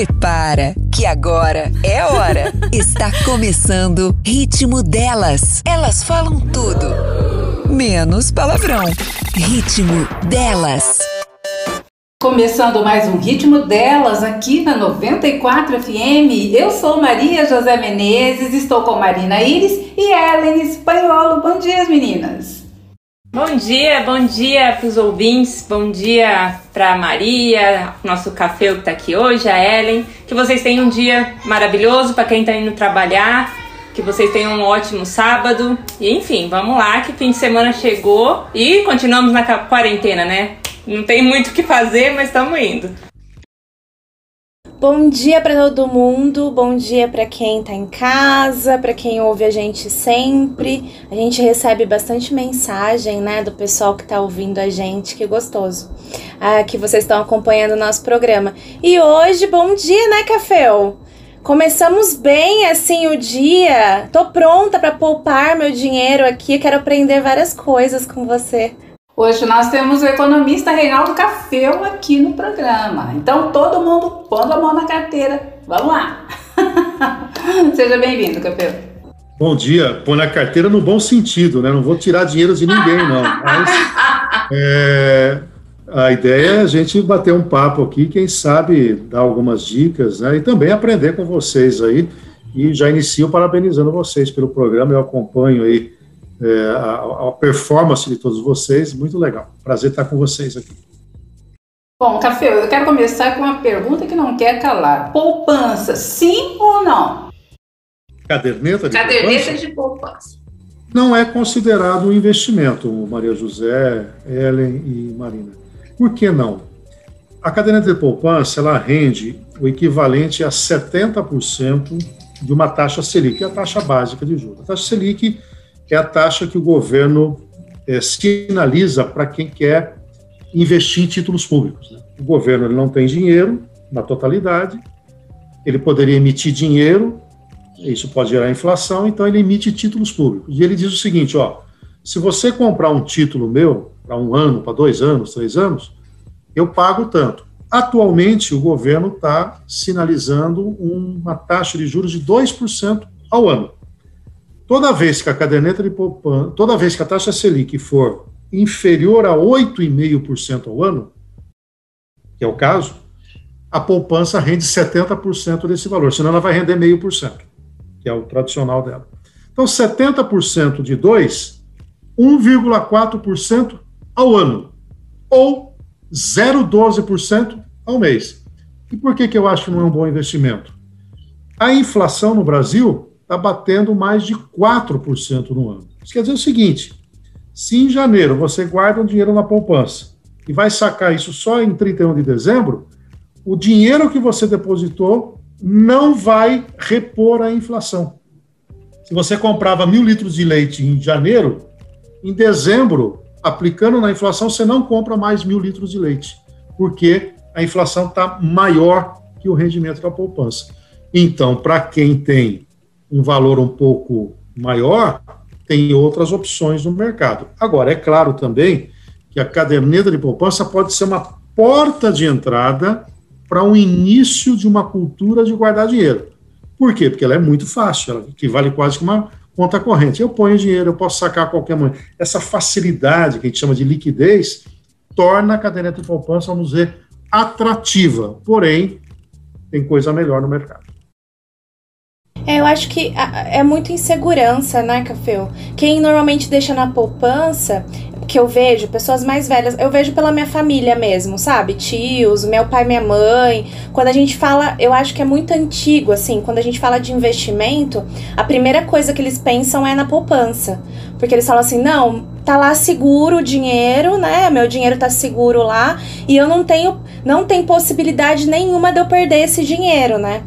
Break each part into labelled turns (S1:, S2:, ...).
S1: Prepara, que agora é hora. Está começando Ritmo Delas. Elas falam tudo, menos palavrão. Ritmo Delas.
S2: Começando mais um ritmo delas aqui na 94 FM. Eu sou Maria José Menezes, estou com Marina Iris e Ellen Espanholo. Bom dia, meninas.
S3: Bom dia, bom dia para os ouvintes, bom dia para Maria, nosso café que está aqui hoje, a Ellen. Que vocês tenham um dia maravilhoso para quem está indo trabalhar, que vocês tenham um ótimo sábado. E enfim, vamos lá, que fim de semana chegou e continuamos na quarentena, né? Não tem muito o que fazer, mas estamos indo.
S4: Bom dia para todo mundo, bom dia para quem tá em casa, para quem ouve a gente sempre. A gente recebe bastante mensagem, né, do pessoal que tá ouvindo a gente, que gostoso. Ah, que vocês estão acompanhando o nosso programa. E hoje, bom dia, né, Caféu? Começamos bem assim o dia. Tô pronta para poupar meu dinheiro aqui, quero aprender várias coisas com você.
S2: Hoje nós temos o economista Reinaldo Cafeu aqui no programa. Então todo mundo pondo a mão na carteira. Vamos lá. Seja bem-vindo, Cafeu.
S5: Bom dia. Põe na carteira no bom sentido, né? Não vou tirar dinheiro de ninguém, não. Mas é, a ideia é a gente bater um papo aqui, quem sabe dar algumas dicas, né? E também aprender com vocês aí. E já inicio parabenizando vocês pelo programa. Eu acompanho aí é, a, a, performance de todos vocês. Muito legal. Prazer estar com vocês aqui.
S2: Bom, Café, eu quero começar com uma pergunta que não quer calar. Poupança, sim ou não?
S5: Caderneta de
S2: Caderneta poupança? de poupança.
S5: Não é considerado um investimento, Maria José, Ellen e Marina. Por que não? A caderneta de poupança ela rende o equivalente a 70% de uma taxa Selic, que é a taxa básica de juros. A taxa Selic é a taxa que o governo é, sinaliza para quem quer investir em títulos públicos. Né? O governo ele não tem dinheiro na totalidade, ele poderia emitir dinheiro, isso pode gerar inflação, então ele emite títulos públicos. E ele diz o seguinte: ó, se você comprar um título meu para um ano, para dois anos, três anos, eu pago tanto. Atualmente, o governo está sinalizando uma taxa de juros de 2% ao ano. Toda vez que a caderneta de poupança, toda vez que a taxa Selic for inferior a 8,5% ao ano, que é o caso, a poupança rende 70% desse valor, senão ela vai render 0,5%, que é o tradicional dela. Então, 70% de 2, 1,4% ao ano, ou 0,12% ao mês. E por que, que eu acho que não é um bom investimento? A inflação no Brasil está batendo mais de 4% no ano. Isso quer dizer o seguinte: se em janeiro você guarda um dinheiro na poupança e vai sacar isso só em 31 de dezembro, o dinheiro que você depositou não vai repor a inflação. Se você comprava mil litros de leite em janeiro, em dezembro, aplicando na inflação, você não compra mais mil litros de leite, porque a inflação está maior que o rendimento da poupança. Então, para quem tem um valor um pouco maior, tem outras opções no mercado. Agora, é claro também que a caderneta de poupança pode ser uma porta de entrada para o um início de uma cultura de guardar dinheiro. Por quê? Porque ela é muito fácil, ela equivale quase que uma conta corrente. Eu ponho dinheiro, eu posso sacar a qualquer momento. Essa facilidade, que a gente chama de liquidez, torna a caderneta de poupança, vamos dizer, atrativa. Porém, tem coisa melhor no mercado.
S4: É, eu acho que é muito insegurança, né, Cafeu? Quem normalmente deixa na poupança, que eu vejo, pessoas mais velhas, eu vejo pela minha família mesmo, sabe? Tios, meu pai, minha mãe. Quando a gente fala, eu acho que é muito antigo, assim, quando a gente fala de investimento, a primeira coisa que eles pensam é na poupança. Porque eles falam assim: não, tá lá seguro o dinheiro, né? Meu dinheiro tá seguro lá e eu não tenho, não tem possibilidade nenhuma de eu perder esse dinheiro, né?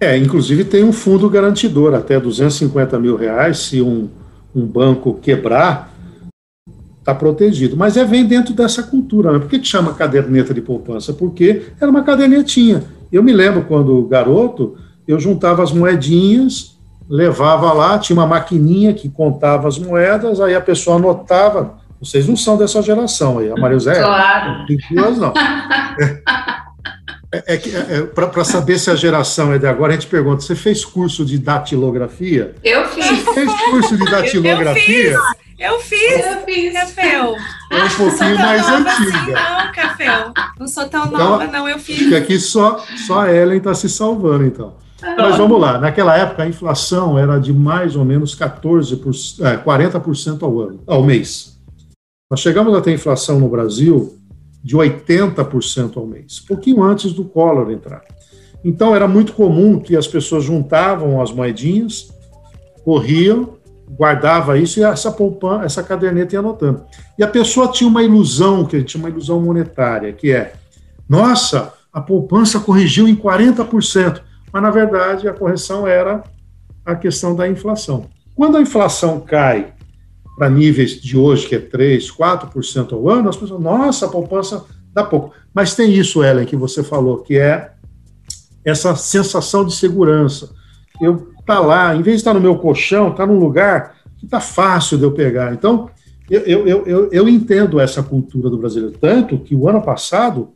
S5: É, inclusive tem um fundo garantidor, até 250 mil reais, se um, um banco quebrar, está protegido. Mas é vem dentro dessa cultura. Né? Por que, que chama caderneta de poupança? Porque era uma cadernetinha. Eu me lembro quando garoto, eu juntava as moedinhas, levava lá, tinha uma maquininha que contava as moedas, aí a pessoa anotava. Vocês não são dessa geração aí, a Maria José?
S2: Claro.
S5: Não. É, é, é para saber se a geração é de agora, a gente pergunta: você fez curso de datilografia?
S2: Eu fiz.
S5: Você fez curso de datilografia?
S4: Eu, eu fiz. Eu fiz. Caféu.
S5: É um pouquinho mais antiga.
S4: Assim, não, Caféu. Não sou tão então, nova, não, eu fiz.
S5: Porque aqui só, só a Ellen está se salvando, então. Mas vamos lá, naquela época a inflação era de mais ou menos 14 por, é, 40% ao ano, ao mês. Nós chegamos a ter inflação no Brasil de 80% ao mês, pouquinho antes do Collor entrar. Então era muito comum que as pessoas juntavam as moedinhas, corriam, guardava isso e essa poupança, essa caderneta ia anotando. E a pessoa tinha uma ilusão, que tinha uma ilusão monetária, que é: nossa, a poupança corrigiu em 40% mas na verdade a correção era a questão da inflação. Quando a inflação cai para níveis de hoje, que é 3, 4% ao ano, as pessoas, nossa, a poupança dá pouco. Mas tem isso, Ellen, que você falou, que é essa sensação de segurança. Eu tá lá, em vez de estar no meu colchão, tá num lugar que tá fácil de eu pegar. Então, eu, eu, eu, eu entendo essa cultura do brasileiro, tanto que o ano passado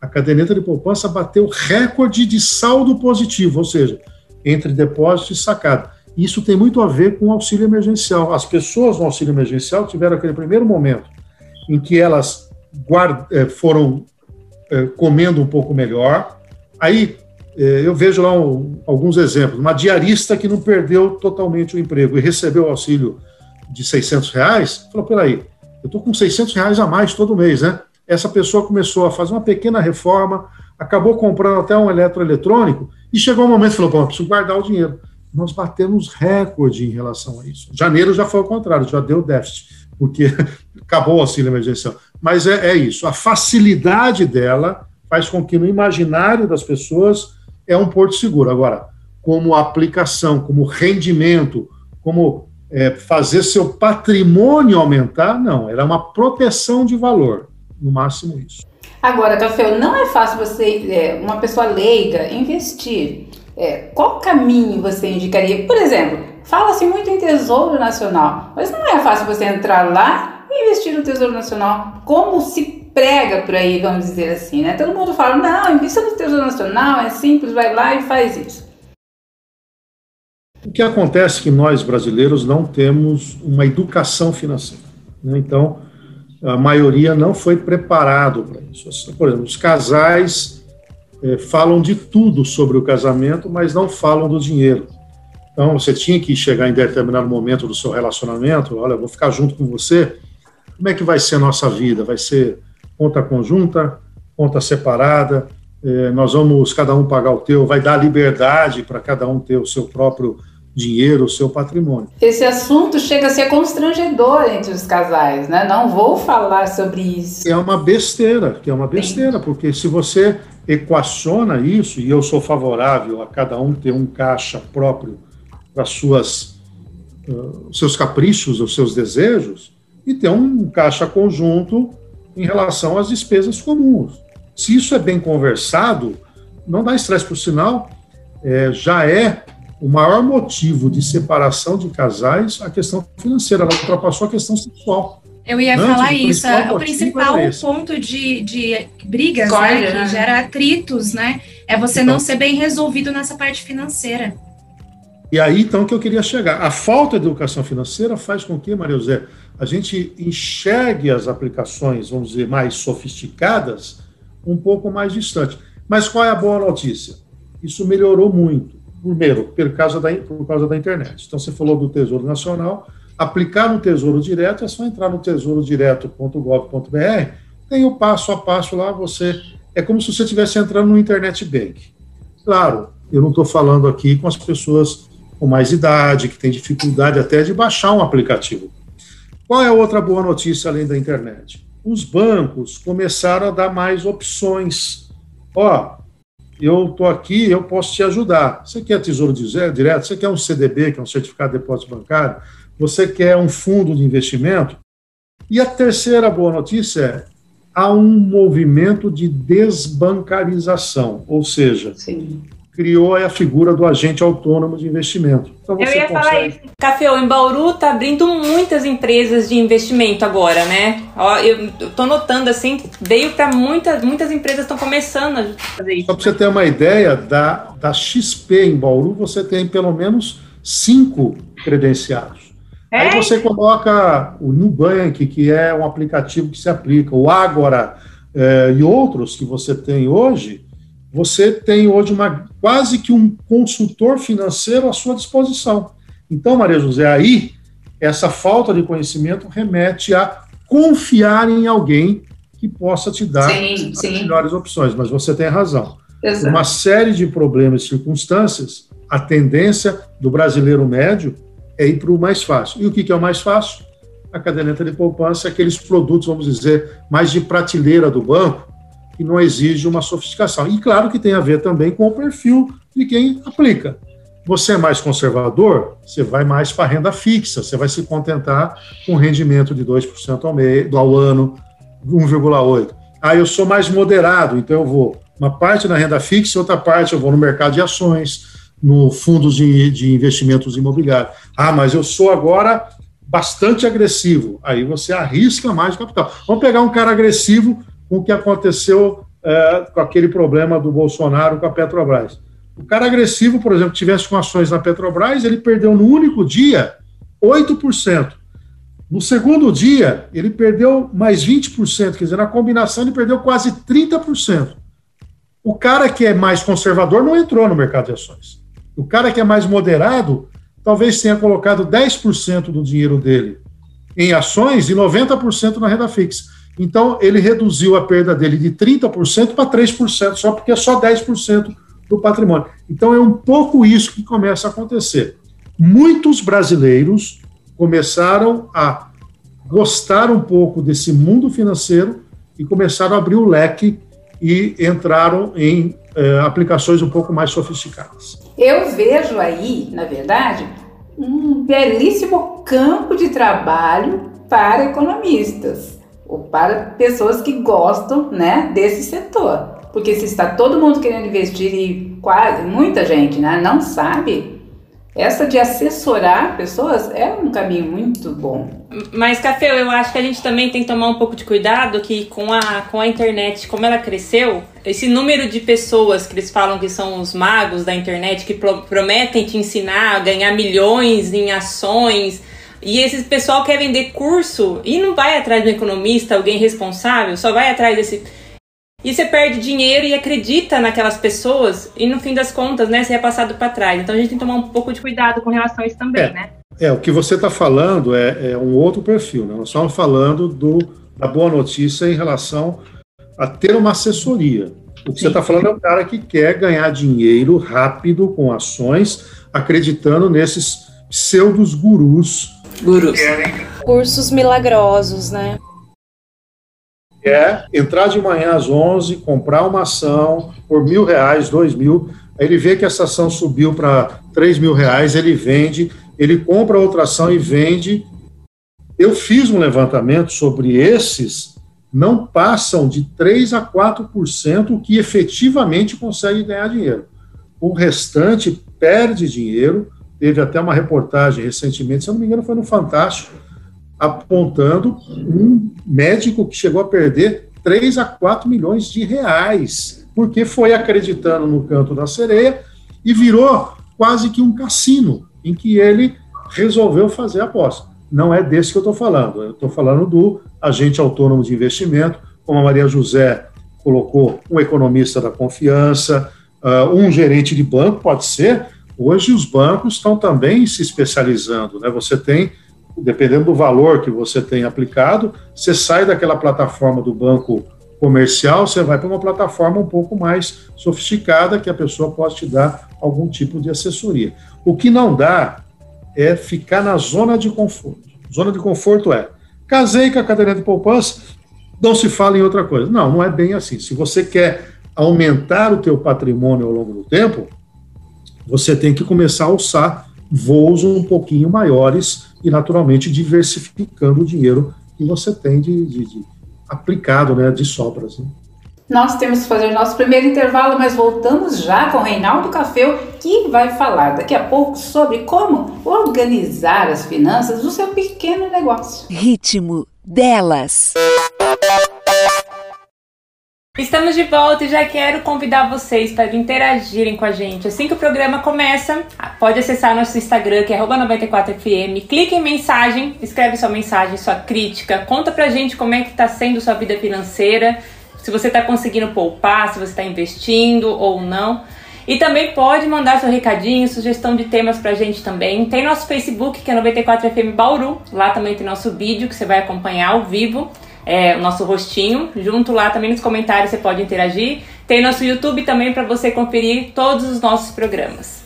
S5: a caderneta de poupança bateu recorde de saldo positivo, ou seja, entre depósito e sacado. Isso tem muito a ver com o auxílio emergencial. As pessoas no auxílio emergencial tiveram aquele primeiro momento em que elas eh, foram eh, comendo um pouco melhor. Aí eh, eu vejo lá um, alguns exemplos. Uma diarista que não perdeu totalmente o emprego e recebeu o auxílio de 600 reais, falou: peraí, eu estou com 600 reais a mais todo mês, né? essa pessoa começou a fazer uma pequena reforma, acabou comprando até um eletroeletrônico e chegou um momento e falou: Bom, preciso guardar o dinheiro. Nós batemos recorde em relação a isso. Janeiro já foi ao contrário, já deu déficit, porque acabou o auxílio emergencial. Mas é, é isso, a facilidade dela faz com que no imaginário das pessoas é um porto seguro. Agora, como aplicação, como rendimento, como é, fazer seu patrimônio aumentar, não, era uma proteção de valor no máximo isso.
S2: Agora, Café, não é fácil você, é, uma pessoa leiga, investir. É, qual caminho você indicaria? Por exemplo, fala-se muito em Tesouro Nacional, mas não é fácil você entrar lá e investir no Tesouro Nacional. Como se prega por aí, vamos dizer assim, né? Todo mundo fala, não, invista no Tesouro Nacional, é simples, vai lá e faz isso.
S5: O que acontece é que nós, brasileiros, não temos uma educação financeira. Né? Então, a maioria não foi preparado para isso. Por exemplo, os casais é, falam de tudo sobre o casamento, mas não falam do dinheiro. Então, você tinha que chegar em determinado momento do seu relacionamento, olha, vou ficar junto com você, como é que vai ser a nossa vida? Vai ser conta conjunta, conta separada, é, nós vamos cada um pagar o teu, vai dar liberdade para cada um ter o seu próprio dinheiro, o seu patrimônio.
S2: Esse assunto chega a ser constrangedor entre os casais, né? Não vou falar sobre isso.
S5: É uma besteira, que é uma besteira, Sim. porque se você equaciona isso, e eu sou favorável a cada um ter um caixa próprio para suas uh, seus caprichos, os seus desejos, e ter um caixa conjunto em relação às despesas comuns. Se isso é bem conversado, não dá estresse, por sinal, é, já é o maior motivo de separação de casais a questão financeira, ela ultrapassou a questão sexual.
S4: Eu ia Antes, falar isso, é, o principal ponto de, de brigas né, que né? gera atritos, né? É você então, não ser bem resolvido nessa parte financeira.
S5: E aí, então, que eu queria chegar. A falta de educação financeira faz com que, Maria José, a gente enxergue as aplicações, vamos dizer, mais sofisticadas, um pouco mais distante. Mas qual é a boa notícia? Isso melhorou muito primeiro, por causa, da, por causa da internet. Então, você falou do Tesouro Nacional, aplicar no Tesouro Direto é só entrar no tesourodireto.gov.br, tem o passo a passo lá, você. É como se você estivesse entrando no Internet Bank. Claro, eu não estou falando aqui com as pessoas com mais idade, que têm dificuldade até de baixar um aplicativo. Qual é a outra boa notícia além da internet? Os bancos começaram a dar mais opções. Ó, eu estou aqui, eu posso te ajudar. Você quer tesouro direto? Você quer um CDB, que é um certificado de depósito bancário? Você quer um fundo de investimento? E a terceira boa notícia é há um movimento de desbancarização, ou seja, Sim. criou a figura do agente autônomo de investimento.
S3: Então, Eu ia consegue... falar isso. Café, em Bauru está abrindo muitas empresas de investimento agora, né? Eu estou notando assim, veio para muitas, muitas empresas estão começando a fazer isso.
S5: Só para você ter uma ideia, da, da XP em Bauru, você tem pelo menos cinco credenciados. É? Aí você coloca o Nubank, que é um aplicativo que se aplica, o Agora é, e outros que você tem hoje, você tem hoje uma, quase que um consultor financeiro à sua disposição. Então, Maria José, aí essa falta de conhecimento remete a confiar em alguém que possa te dar sim, as sim. melhores opções. Mas você tem razão. Exato. Uma série de problemas e circunstâncias, a tendência do brasileiro médio é ir para o mais fácil. E o que é o mais fácil? A caderneta de poupança, aqueles produtos, vamos dizer, mais de prateleira do banco, que não exige uma sofisticação. E claro que tem a ver também com o perfil de quem aplica. Você é mais conservador, você vai mais para renda fixa, você vai se contentar com um rendimento de 2% ao, mês, ao ano, 1,8%. Ah, eu sou mais moderado, então eu vou uma parte na renda fixa, outra parte eu vou no mercado de ações, no fundos de, de investimentos imobiliários. Ah, mas eu sou agora bastante agressivo. Aí você arrisca mais o capital. Vamos pegar um cara agressivo com o que aconteceu é, com aquele problema do Bolsonaro com a Petrobras. O cara agressivo, por exemplo, tivesse com ações na Petrobras, ele perdeu no único dia 8%. No segundo dia, ele perdeu mais 20%, quer dizer, na combinação ele perdeu quase 30%. O cara que é mais conservador não entrou no mercado de ações. O cara que é mais moderado talvez tenha colocado 10% do dinheiro dele em ações e 90% na renda fixa. Então, ele reduziu a perda dele de 30% para 3%, só porque é só 10% do patrimônio. Então, é um pouco isso que começa a acontecer. Muitos brasileiros começaram a gostar um pouco desse mundo financeiro e começaram a abrir o leque e entraram em eh, aplicações um pouco mais sofisticadas.
S2: Eu vejo aí, na verdade, um belíssimo campo de trabalho para economistas ou para pessoas que gostam, né, desse setor. Porque se está todo mundo querendo investir e quase muita gente, né, não sabe, essa de assessorar pessoas é um caminho muito bom.
S3: Mas, Café, eu acho que a gente também tem que tomar um pouco de cuidado que com a, com a internet, como ela cresceu, esse número de pessoas que eles falam que são os magos da internet, que pro, prometem te ensinar a ganhar milhões em ações, e esse pessoal quer vender curso e não vai atrás do economista, alguém responsável, só vai atrás desse. E você perde dinheiro e acredita naquelas pessoas e no fim das contas, né, você é passado para trás. Então a gente tem que tomar um pouco de cuidado com relação a isso também,
S5: é,
S3: né?
S5: É, o que você está falando é, é, um outro perfil, né? Nós estamos falando do, da boa notícia em relação a ter uma assessoria. O que Sim. você está falando é o cara que quer ganhar dinheiro rápido com ações, acreditando nesses pseudos gurus
S4: Gurus. Cursos milagrosos, né?
S5: É entrar de manhã às 11, comprar uma ação por mil reais, dois mil, aí ele vê que essa ação subiu para três mil reais, ele vende, ele compra outra ação e vende. Eu fiz um levantamento sobre esses, não passam de 3 a 4% que efetivamente consegue ganhar dinheiro. O restante perde dinheiro, Teve até uma reportagem recentemente, se eu não me engano, foi no Fantástico, apontando um médico que chegou a perder 3 a 4 milhões de reais, porque foi acreditando no canto da sereia e virou quase que um cassino, em que ele resolveu fazer a aposta. Não é desse que eu estou falando, eu estou falando do agente autônomo de investimento, como a Maria José colocou, um economista da confiança, uh, um gerente de banco, pode ser, Hoje os bancos estão também se especializando, né? Você tem, dependendo do valor que você tem aplicado, você sai daquela plataforma do banco comercial, você vai para uma plataforma um pouco mais sofisticada que a pessoa pode te dar algum tipo de assessoria. O que não dá é ficar na zona de conforto. Zona de conforto é casei com a cadeira de poupança, não se fala em outra coisa. Não, não é bem assim. Se você quer aumentar o teu patrimônio ao longo do tempo, você tem que começar a alçar voos um pouquinho maiores e, naturalmente, diversificando o dinheiro que você tem de, de, de aplicado, né, de sobras. Né?
S2: Nós temos que fazer nosso primeiro intervalo, mas voltamos já com o Reinaldo Cafeu, que vai falar daqui a pouco sobre como organizar as finanças do seu pequeno negócio.
S1: Ritmo delas.
S3: Estamos de volta e já quero convidar vocês para interagirem com a gente. Assim que o programa começa, pode acessar nosso Instagram, que é 94fm, clique em mensagem, escreve sua mensagem, sua crítica, conta pra gente como é que tá sendo sua vida financeira se você está conseguindo poupar, se você está investindo ou não. E também pode mandar seu recadinho, sugestão de temas pra gente também. Tem nosso Facebook, que é 94FM Bauru. Lá também tem nosso vídeo que você vai acompanhar ao vivo, é, o nosso rostinho. Junto lá também nos comentários você pode interagir. Tem nosso YouTube também para você conferir todos os nossos programas.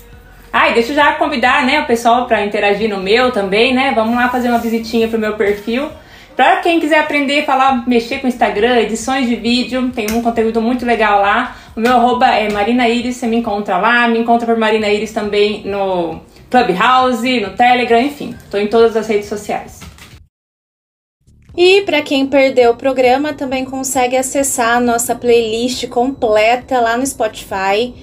S3: Ah, e deixa eu já convidar né, o pessoal para interagir no meu também, né? Vamos lá fazer uma visitinha pro meu perfil. Para quem quiser aprender a falar, mexer com Instagram, edições de vídeo, tem um conteúdo muito legal lá. O meu arroba é Marina Iris, você me encontra lá. Me encontra por Marina Iris também no Clubhouse, no Telegram, enfim. Estou em todas as redes sociais.
S4: E para quem perdeu o programa, também consegue acessar a nossa playlist completa lá no Spotify.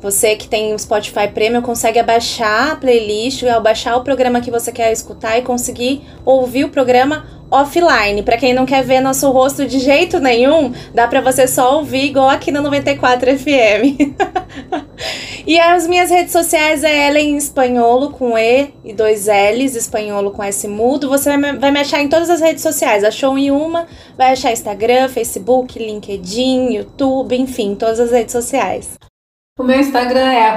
S4: Você que tem o Spotify Premium consegue abaixar a playlist, ao baixar o programa que você quer escutar e conseguir ouvir o programa offline. Para quem não quer ver nosso rosto de jeito nenhum, dá para você só ouvir igual aqui no 94 FM. e as minhas redes sociais é Ellen Espanholo com E e dois L's, Espanholo com S mudo. Você vai me achar em todas as redes sociais. Achou em uma, vai achar Instagram, Facebook, LinkedIn, YouTube, enfim, todas as redes sociais.
S2: O meu Instagram é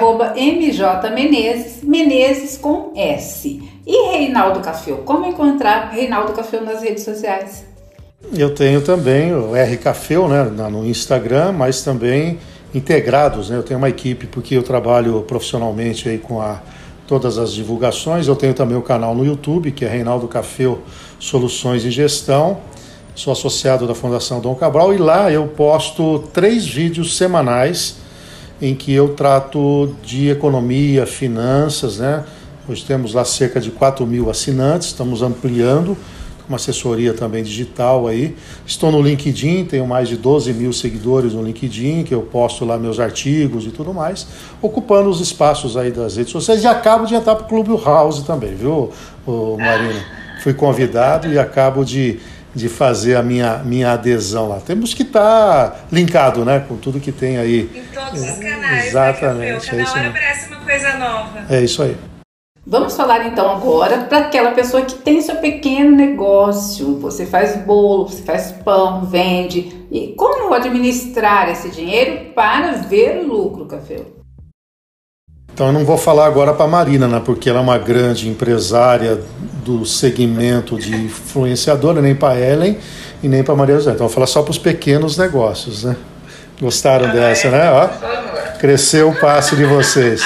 S2: mjmenezes, Menezes com S. E Reinaldo Cafeu? Como encontrar Reinaldo Cafeu nas redes sociais?
S5: Eu tenho também o R Cafeu né, no Instagram, mas também integrados. Né? Eu tenho uma equipe porque eu trabalho profissionalmente aí com a, todas as divulgações. Eu tenho também o canal no YouTube, que é Reinaldo Cafeu Soluções e Gestão. Sou associado da Fundação Dom Cabral e lá eu posto três vídeos semanais em que eu trato de economia, finanças, né? Hoje temos lá cerca de 4 mil assinantes, estamos ampliando, uma assessoria também digital aí. Estou no LinkedIn, tenho mais de 12 mil seguidores no LinkedIn, que eu posto lá meus artigos e tudo mais, ocupando os espaços aí das redes sociais. E acabo de entrar para o Clube House também, viu, Marina? Fui convidado e acabo de de fazer a minha, minha adesão lá. Temos que estar tá linkado, né, com tudo que tem aí.
S3: Em todos os canais.
S5: Exatamente.
S3: Né, Cada é hora aparece uma coisa nova.
S5: É isso aí.
S2: Vamos falar então agora para aquela pessoa que tem seu pequeno negócio. Você faz bolo, você faz pão, vende. E como administrar esse dinheiro para ver lucro, Café?
S5: Então eu não vou falar agora para a Marina, né, porque ela é uma grande empresária do segmento de influenciadora, nem para Ellen e nem para Maria José. Então, vou falar só para os pequenos negócios, né? Gostaram ah, dessa, é? né? Ó, cresceu o passo de vocês.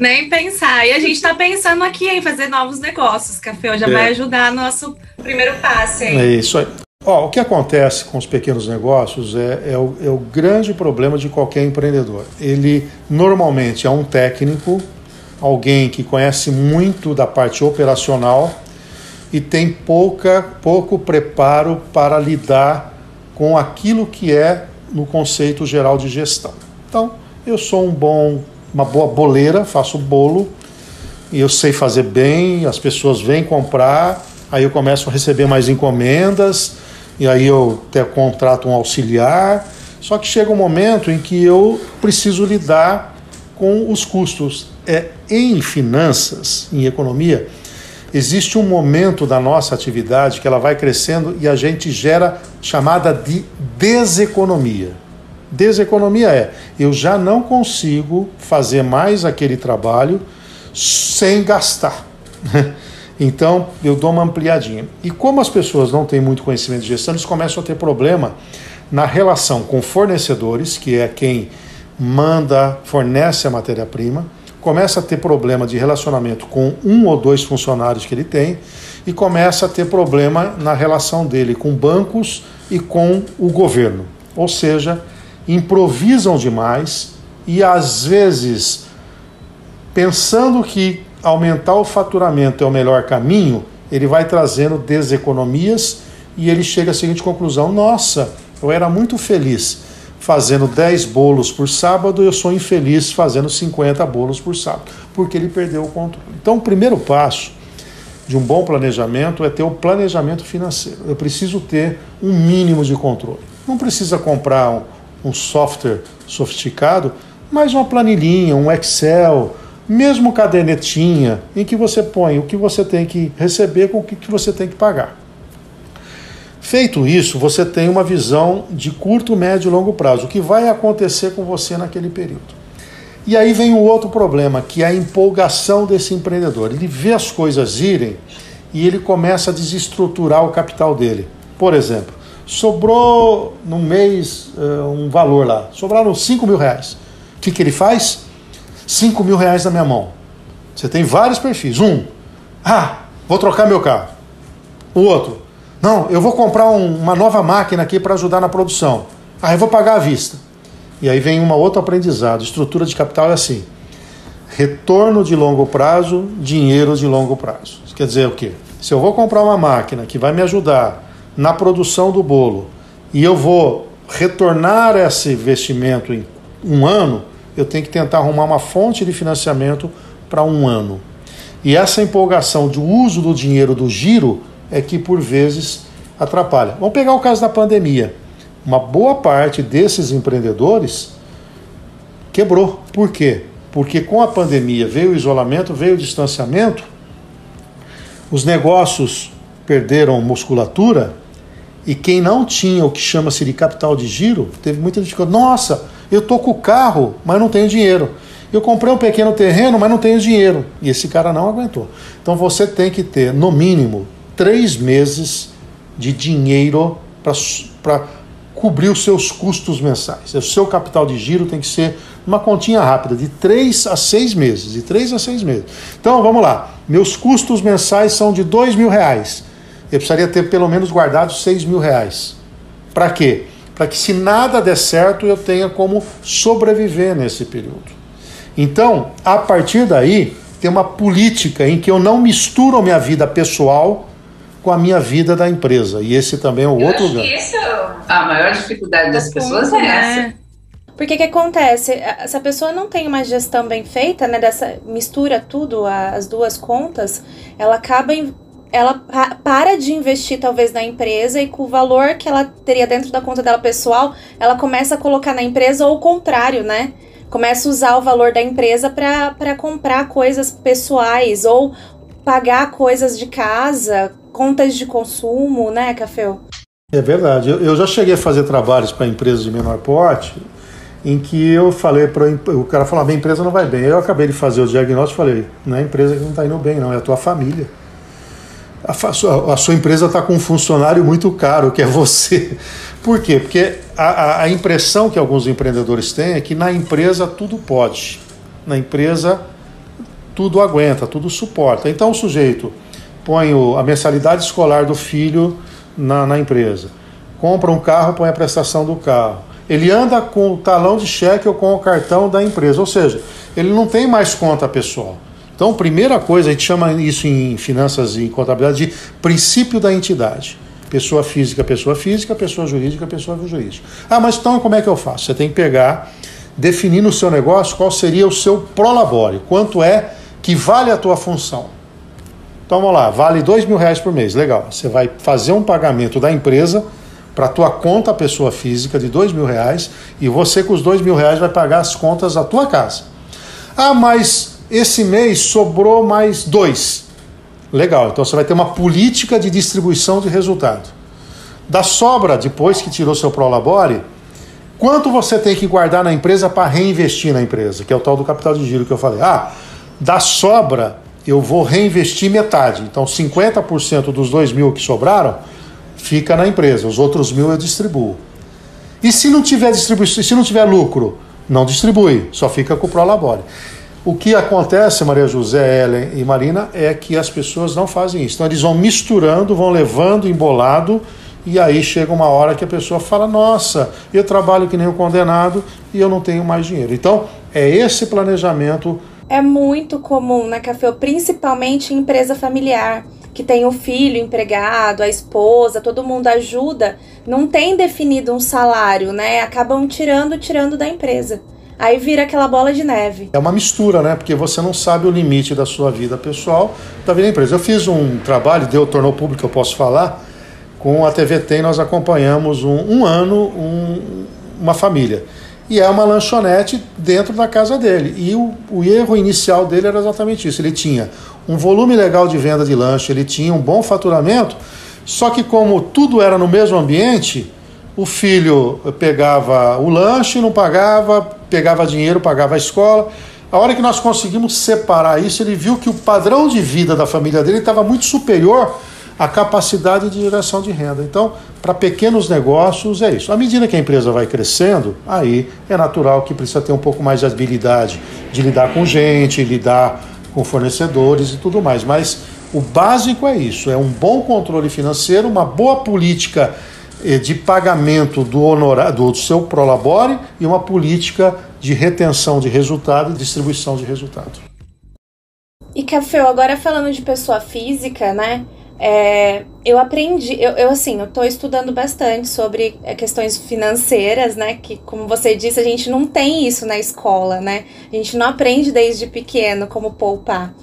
S3: Nem pensar. E a gente está pensando aqui em fazer novos negócios. Café já é. vai ajudar nosso primeiro passo. Hein?
S5: É isso aí. O que acontece com os pequenos negócios é, é, o, é o grande problema de qualquer empreendedor. Ele normalmente é um técnico, alguém que conhece muito da parte operacional, e tem pouca, pouco preparo para lidar com aquilo que é no conceito geral de gestão. Então, eu sou um bom, uma boa boleira, faço bolo e eu sei fazer bem, as pessoas vêm comprar, aí eu começo a receber mais encomendas e aí eu até contrato um auxiliar. Só que chega um momento em que eu preciso lidar com os custos. É em finanças, em economia, existe um momento da nossa atividade que ela vai crescendo e a gente gera chamada de deseconomia. Deseconomia é eu já não consigo fazer mais aquele trabalho sem gastar. Então eu dou uma ampliadinha. E como as pessoas não têm muito conhecimento de gestão, eles começam a ter problema na relação com fornecedores, que é quem manda, fornece a matéria-prima, começa a ter problema de relacionamento com um ou dois funcionários que ele tem e começa a ter problema na relação dele com bancos e com o governo. Ou seja, improvisam demais e às vezes, pensando que aumentar o faturamento é o melhor caminho, ele vai trazendo deseconomias e ele chega à seguinte conclusão: nossa, eu era muito feliz fazendo 10 bolos por sábado, eu sou infeliz fazendo 50 bolos por sábado, porque ele perdeu o controle. Então, o primeiro passo de um bom planejamento é ter o planejamento financeiro. Eu preciso ter um mínimo de controle. Não precisa comprar um, um software sofisticado, mas uma planilhinha, um Excel, mesmo cadernetinha, em que você põe o que você tem que receber com o que você tem que pagar. Feito isso, você tem uma visão de curto, médio e longo prazo, o que vai acontecer com você naquele período. E aí vem o outro problema, que é a empolgação desse empreendedor. Ele vê as coisas irem e ele começa a desestruturar o capital dele. Por exemplo, sobrou no mês uh, um valor lá, sobraram 5 mil reais. O que, que ele faz? 5 mil reais na minha mão. Você tem vários perfis. Um, ah, vou trocar meu carro. O outro, não, eu vou comprar um, uma nova máquina aqui para ajudar na produção. Ah, eu vou pagar à vista. E aí vem uma outra aprendizado. Estrutura de capital é assim: retorno de longo prazo, dinheiro de longo prazo. Isso quer dizer o quê? Se eu vou comprar uma máquina que vai me ajudar na produção do bolo e eu vou retornar esse investimento em um ano, eu tenho que tentar arrumar uma fonte de financiamento para um ano. E essa empolgação de uso do dinheiro do giro é que por vezes atrapalha. Vamos pegar o caso da pandemia. Uma boa parte desses empreendedores quebrou. Por quê? Porque com a pandemia veio o isolamento, veio o distanciamento, os negócios perderam musculatura e quem não tinha o que chama-se de capital de giro, teve muita dificuldade. Nossa, eu tô com o carro, mas não tenho dinheiro. Eu comprei um pequeno terreno, mas não tenho dinheiro. E esse cara não aguentou. Então você tem que ter, no mínimo, três meses de dinheiro para cobrir os seus custos mensais. O seu capital de giro tem que ser uma continha rápida, de três a seis meses. De três a seis meses. Então vamos lá. Meus custos mensais são de dois mil reais. Eu precisaria ter pelo menos guardado seis mil reais. Para quê? Para que se nada der certo eu tenha como sobreviver nesse período. Então, a partir daí, tem uma política em que eu não misturo a minha vida pessoal com a minha vida da empresa. E esse também é o
S2: eu
S5: outro
S2: lugar. Essa é a maior dificuldade das pessoas é essa. Né?
S4: Porque que acontece? Se a pessoa não tem uma gestão bem feita, né, dessa mistura tudo, as duas contas, ela acaba ela para de investir talvez na empresa e com o valor que ela teria dentro da conta dela pessoal, ela começa a colocar na empresa ou o contrário, né? Começa a usar o valor da empresa para comprar coisas pessoais ou pagar coisas de casa, contas de consumo, né, Café?
S5: É verdade. Eu, eu já cheguei a fazer trabalhos para empresas de menor porte em que eu falei para o cara falar, minha empresa não vai bem. Eu acabei de fazer o diagnóstico e falei, não é a empresa que não está indo bem, não, é a tua família. A, sua, a sua empresa está com um funcionário muito caro, que é você. Por quê? Porque a, a impressão que alguns empreendedores têm é que na empresa tudo pode. Na empresa tudo aguenta, tudo suporta. Então o sujeito põe a mensalidade escolar do filho na, na empresa, compra um carro, põe a prestação do carro. Ele anda com o talão de cheque ou com o cartão da empresa, ou seja, ele não tem mais conta pessoal. Então, primeira coisa, a gente chama isso em finanças e contabilidade de princípio da entidade. Pessoa física, pessoa física, pessoa jurídica, pessoa jurídica. Ah, mas então como é que eu faço? Você tem que pegar, definir no seu negócio qual seria o seu prolabore, quanto é que vale a tua função. Então vamos lá, vale dois mil reais por mês, legal. Você vai fazer um pagamento da empresa para a tua conta pessoa física de dois mil reais e você com os dois mil reais vai pagar as contas da tua casa. Ah, mas esse mês sobrou mais dois. Legal, então você vai ter uma política de distribuição de resultado. Da sobra, depois que tirou seu Prolabore, quanto você tem que guardar na empresa para reinvestir na empresa, que é o tal do capital de giro que eu falei. Ah, da sobra, eu vou reinvestir metade. Então, 50% dos 2 mil que sobraram fica na empresa, os outros mil eu distribuo. E se não tiver distribuição, se não tiver lucro, não distribui, só fica com o Prolabore. O que acontece, Maria José, Ellen e Marina, é que as pessoas não fazem isso. Então eles vão misturando, vão levando embolado, e aí chega uma hora que a pessoa fala: Nossa, eu trabalho que nem um condenado e eu não tenho mais dinheiro. Então é esse planejamento
S4: é muito comum na café, principalmente em empresa familiar. que tem o filho empregado, a esposa, todo mundo ajuda, não tem definido um salário, né? Acabam tirando, tirando da empresa. Aí vira aquela bola de neve.
S5: É uma mistura, né? Porque você não sabe o limite da sua vida pessoal da vida da empresa. Eu fiz um trabalho, deu, tornou público, eu posso falar, com a TVT nós acompanhamos um, um ano um, uma família. E é uma lanchonete dentro da casa dele. E o, o erro inicial dele era exatamente isso. Ele tinha um volume legal de venda de lanche, ele tinha um bom faturamento, só que como tudo era no mesmo ambiente, o filho pegava o lanche, não pagava, pegava dinheiro, pagava a escola. A hora que nós conseguimos separar isso, ele viu que o padrão de vida da família dele estava muito superior à capacidade de geração de renda. Então, para pequenos negócios é isso. À medida que a empresa vai crescendo, aí é natural que precisa ter um pouco mais de habilidade de lidar com gente, lidar com fornecedores e tudo mais. Mas o básico é isso: é um bom controle financeiro, uma boa política eh, de pagamento do honorário do seu prolabore e uma política de retenção de resultado e distribuição de resultado.
S4: E Café, agora falando de pessoa física, né? É, eu aprendi, eu, eu assim, eu estou estudando bastante sobre é, questões financeiras, né? Que, como você disse, a gente não tem isso na escola, né? A gente não aprende desde pequeno como poupar.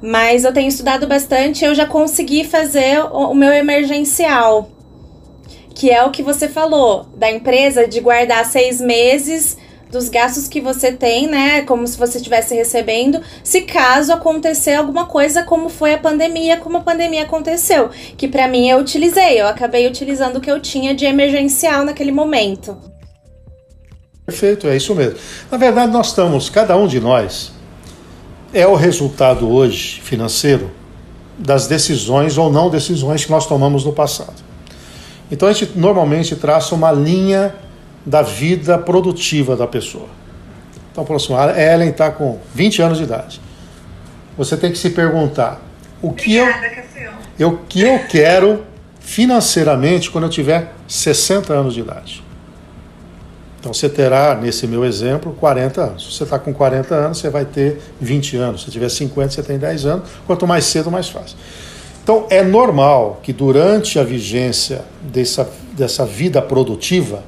S4: Mas eu tenho estudado bastante, eu já consegui fazer o, o meu emergencial que é o que você falou, da empresa de guardar seis meses dos gastos que você tem, né? Como se você estivesse recebendo, se caso acontecer alguma coisa, como foi a pandemia, como a pandemia aconteceu. Que para mim eu utilizei, eu acabei utilizando o que eu tinha de emergencial naquele momento.
S5: Perfeito, é isso mesmo. Na verdade, nós estamos, cada um de nós, é o resultado hoje financeiro das decisões ou não decisões que nós tomamos no passado. Então a gente normalmente traça uma linha da vida produtiva da pessoa. Então, por exemplo, a Ellen está com 20 anos de idade. Você tem que se perguntar o que Obrigada, eu, eu, que eu quero financeiramente quando eu tiver 60 anos de idade. Então você terá, nesse meu exemplo, 40 anos. Se você está com 40 anos, você vai ter 20 anos. Se tiver 50, você tem 10 anos. Quanto mais cedo, mais fácil. Então, é normal que durante a vigência dessa, dessa vida produtiva,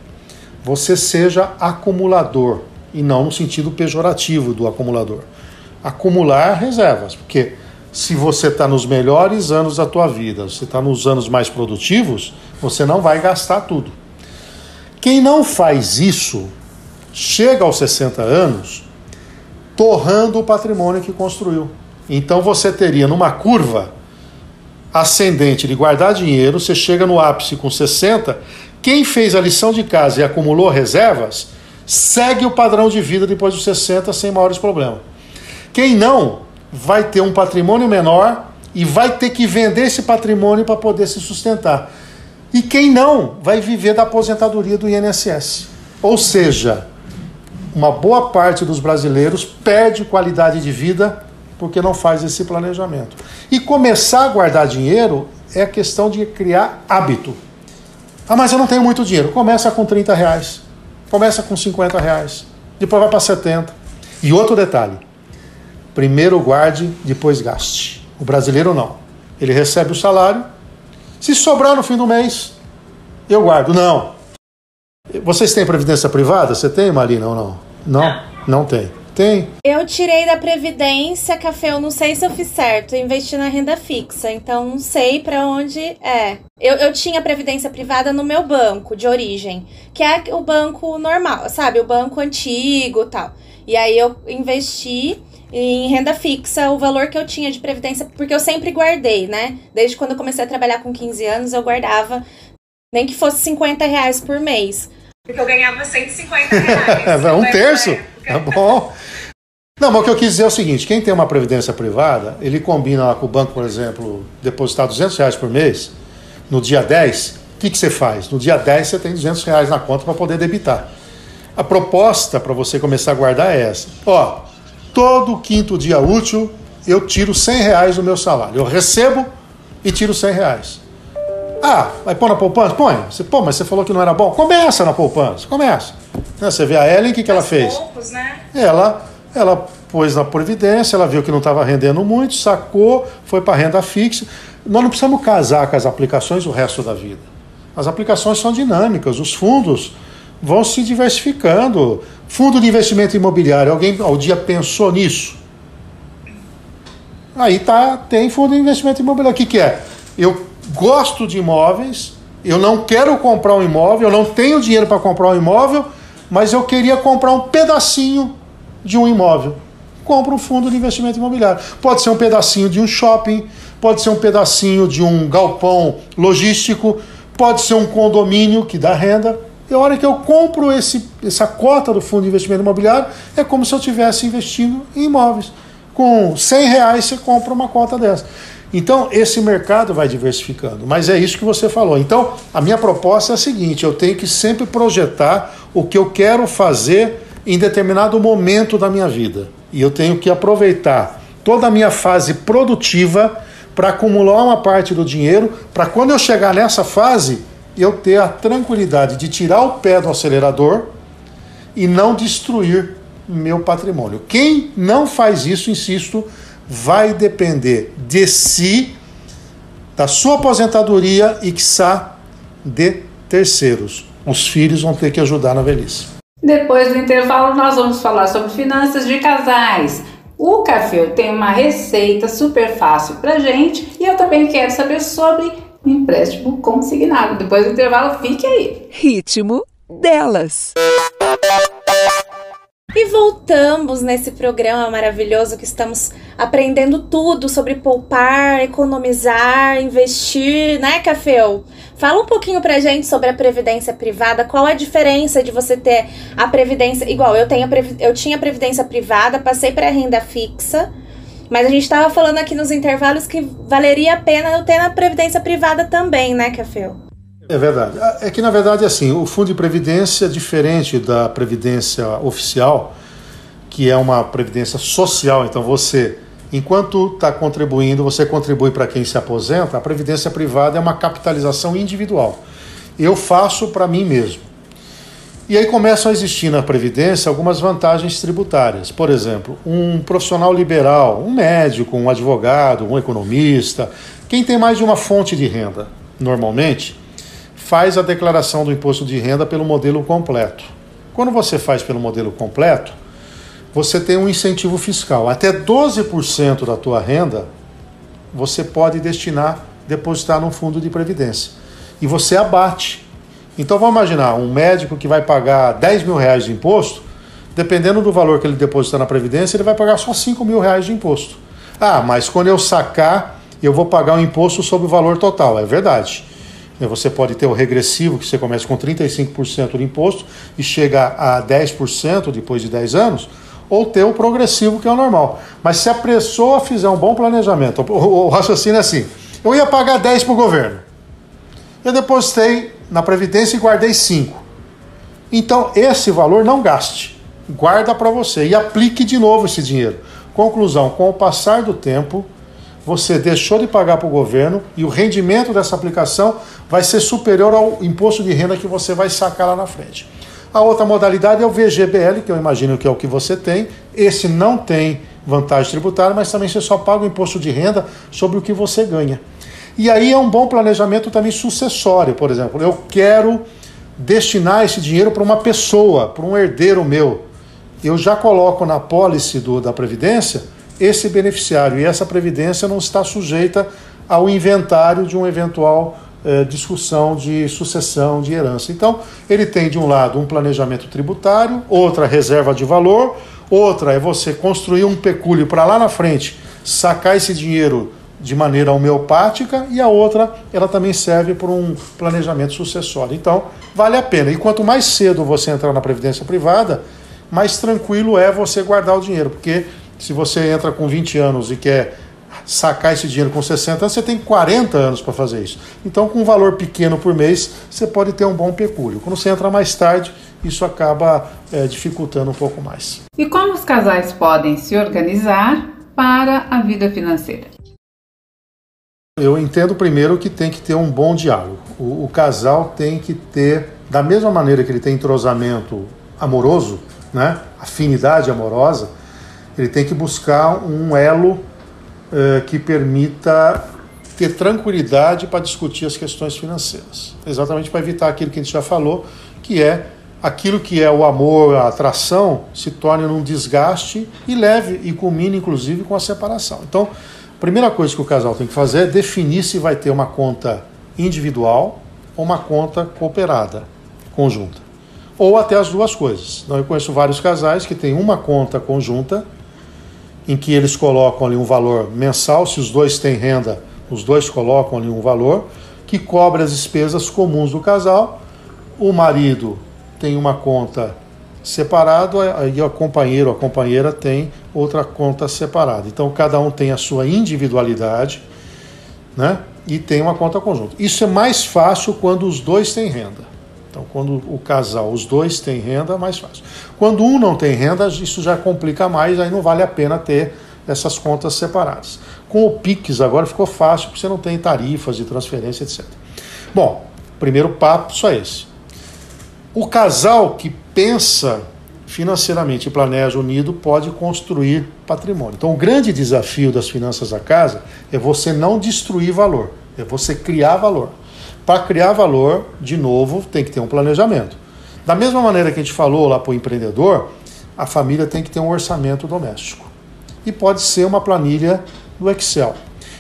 S5: você seja acumulador, e não no sentido pejorativo do acumulador. Acumular reservas, porque se você está nos melhores anos da tua vida, você está nos anos mais produtivos, você não vai gastar tudo. Quem não faz isso, chega aos 60 anos torrando o patrimônio que construiu. Então você teria numa curva ascendente de guardar dinheiro, você chega no ápice com 60, quem fez a lição de casa e acumulou reservas, segue o padrão de vida depois dos 60 sem maiores problemas. Quem não, vai ter um patrimônio menor e vai ter que vender esse patrimônio para poder se sustentar. E quem não, vai viver da aposentadoria do INSS. Ou seja, uma boa parte dos brasileiros perde qualidade de vida porque não faz esse planejamento. E começar a guardar dinheiro é questão de criar hábito. Ah, mas eu não tenho muito dinheiro. Começa com 30 reais. Começa com 50 reais. Depois vai para 70. E outro detalhe: primeiro guarde, depois gaste. O brasileiro não. Ele recebe o salário. Se sobrar no fim do mês, eu guardo. Não. Vocês têm previdência privada? Você tem, Marina, ou não? Não? Não, não tem. Tem.
S4: Eu tirei da Previdência, Café, eu não sei se eu fiz certo. Investi na renda fixa, então não sei para onde é. Eu, eu tinha Previdência privada no meu banco de origem, que é o banco normal, sabe? O banco antigo tal. E aí eu investi em renda fixa o valor que eu tinha de previdência, porque eu sempre guardei, né? Desde quando eu comecei a trabalhar com 15 anos, eu guardava, nem que fosse 50 reais por mês.
S3: Porque eu ganhava 150 reais.
S5: um terço? Tá bom. Não, mas o que eu quis dizer é o seguinte: quem tem uma previdência privada, ele combina lá com o banco, por exemplo, depositar 200 reais por mês, no dia 10, o que, que você faz? No dia 10 você tem 200 reais na conta para poder debitar. A proposta para você começar a guardar é essa: ó, todo quinto dia útil eu tiro 100 reais do meu salário. Eu recebo e tiro 100 reais. Ah, vai pôr na poupança? Põe. Você, pô, mas você falou que não era bom. Começa na poupança, começa. Você vê a Ellen, o que, que ela fez?
S3: Poucos, né?
S5: Ela ela pôs na Previdência, ela viu que não estava rendendo muito, sacou, foi para renda fixa. Nós não precisamos casar com as aplicações o resto da vida. As aplicações são dinâmicas, os fundos vão se diversificando. Fundo de investimento imobiliário, alguém ao dia pensou nisso? Aí tá, tem fundo de investimento imobiliário. O que, que é? Eu gosto de imóveis, eu não quero comprar um imóvel, eu não tenho dinheiro para comprar um imóvel, mas eu queria comprar um pedacinho de um imóvel. Compra um fundo de investimento imobiliário. Pode ser um pedacinho de um shopping, pode ser um pedacinho de um galpão logístico, pode ser um condomínio que dá renda. E a hora que eu compro esse, essa cota do fundo de investimento imobiliário, é como se eu estivesse investindo em imóveis. Com 100 reais você compra uma cota dessa. Então, esse mercado vai diversificando. Mas é isso que você falou. Então, a minha proposta é a seguinte: eu tenho que sempre projetar o que eu quero fazer em determinado momento da minha vida. E eu tenho que aproveitar toda a minha fase produtiva para acumular uma parte do dinheiro, para quando eu chegar nessa fase, eu ter a tranquilidade de tirar o pé do acelerador e não destruir meu patrimônio. Quem não faz isso, insisto, vai depender de si, da sua aposentadoria e, quiçá, de terceiros. Os filhos vão ter que ajudar na velhice.
S2: Depois do intervalo, nós vamos falar sobre finanças de casais. O Café tem uma receita super fácil pra gente e eu também quero saber sobre empréstimo consignado. Depois do intervalo, fique aí.
S1: Ritmo delas.
S4: E voltamos nesse programa maravilhoso que estamos aprendendo tudo sobre poupar, economizar, investir, né, Cafeu? Fala um pouquinho pra gente sobre a previdência privada. Qual a diferença de você ter a previdência igual eu tenho eu tinha previdência privada, passei para renda fixa, mas a gente estava falando aqui nos intervalos que valeria a pena eu ter na previdência privada também, né, Cafeu?
S5: É verdade. É que, na verdade, assim, o fundo de previdência, diferente da previdência oficial, que é uma previdência social, então você, enquanto está contribuindo, você contribui para quem se aposenta, a previdência privada é uma capitalização individual. Eu faço para mim mesmo. E aí começam a existir na Previdência algumas vantagens tributárias. Por exemplo, um profissional liberal, um médico, um advogado, um economista, quem tem mais de uma fonte de renda, normalmente, faz a declaração do imposto de renda pelo modelo completo. Quando você faz pelo modelo completo, você tem um incentivo fiscal. Até 12% da tua renda você pode destinar, depositar num fundo de previdência. E você abate. Então vamos imaginar, um médico que vai pagar 10 mil reais de imposto, dependendo do valor que ele depositar na Previdência, ele vai pagar só 5 mil reais de imposto. Ah, mas quando eu sacar, eu vou pagar o um imposto sobre o valor total. É verdade. Né, você pode ter o regressivo, que você começa com 35% de imposto e chega a 10% depois de 10 anos, ou ter o progressivo, que é o normal. Mas se a pessoa fizer um bom planejamento, o raciocínio é assim: eu ia pagar 10 para o governo, eu depositei na Previdência e guardei 5. Então, esse valor não gaste, guarda para você e aplique de novo esse dinheiro. Conclusão: com o passar do tempo, você deixou de pagar para o governo e o rendimento dessa aplicação vai ser superior ao imposto de renda que você vai sacar lá na frente. A outra modalidade é o VGBL, que eu imagino que é o que você tem. Esse não tem vantagem tributária, mas também você só paga o imposto de renda sobre o que você ganha. E aí é um bom planejamento também sucessório, por exemplo. Eu quero destinar esse dinheiro para uma pessoa, para um herdeiro meu. Eu já coloco na pólice da Previdência esse beneficiário e essa previdência não está sujeita ao inventário de uma eventual eh, discussão de sucessão de herança. Então, ele tem de um lado um planejamento tributário, outra reserva de valor, outra é você construir um pecúlio para lá na frente sacar esse dinheiro de maneira homeopática e a outra ela também serve para um planejamento sucessório. Então, vale a pena. E quanto mais cedo você entrar na previdência privada, mais tranquilo é você guardar o dinheiro, porque se você entra com 20 anos e quer sacar esse dinheiro com 60 anos, você tem 40 anos para fazer isso. Então, com um valor pequeno por mês, você pode ter um bom pecúlio. Quando você entra mais tarde, isso acaba é, dificultando um pouco mais.
S2: E como os casais podem se organizar para a vida financeira?
S5: Eu entendo primeiro que tem que ter um bom diálogo. O, o casal tem que ter, da mesma maneira que ele tem entrosamento amoroso, né, afinidade amorosa, ele tem que buscar um elo eh, que permita ter tranquilidade para discutir as questões financeiras. Exatamente para evitar aquilo que a gente já falou, que é aquilo que é o amor, a atração, se torne num desgaste e leve e culmine inclusive com a separação. Então, a primeira coisa que o casal tem que fazer é definir se vai ter uma conta individual ou uma conta cooperada, conjunta. Ou até as duas coisas. Então, eu conheço vários casais que têm uma conta conjunta, em que eles colocam ali um valor mensal, se os dois têm renda, os dois colocam ali um valor, que cobre as despesas comuns do casal. O marido tem uma conta separada, aí o companheiro, a companheira tem outra conta separada. Então cada um tem a sua individualidade, né? E tem uma conta conjunta. Isso é mais fácil quando os dois têm renda. Então, quando o casal, os dois têm renda, mais fácil. Quando um não tem renda, isso já complica mais, aí não vale a pena ter essas contas separadas. Com o Pix agora ficou fácil, porque você não tem tarifas de transferência, etc. Bom, primeiro papo só esse. O casal que pensa financeiramente e planeja unido pode construir patrimônio. Então, o grande desafio das finanças da casa é você não destruir valor, é você criar valor. Para criar valor, de novo, tem que ter um planejamento. Da mesma maneira que a gente falou lá para o empreendedor, a família tem que ter um orçamento doméstico. E pode ser uma planilha do Excel.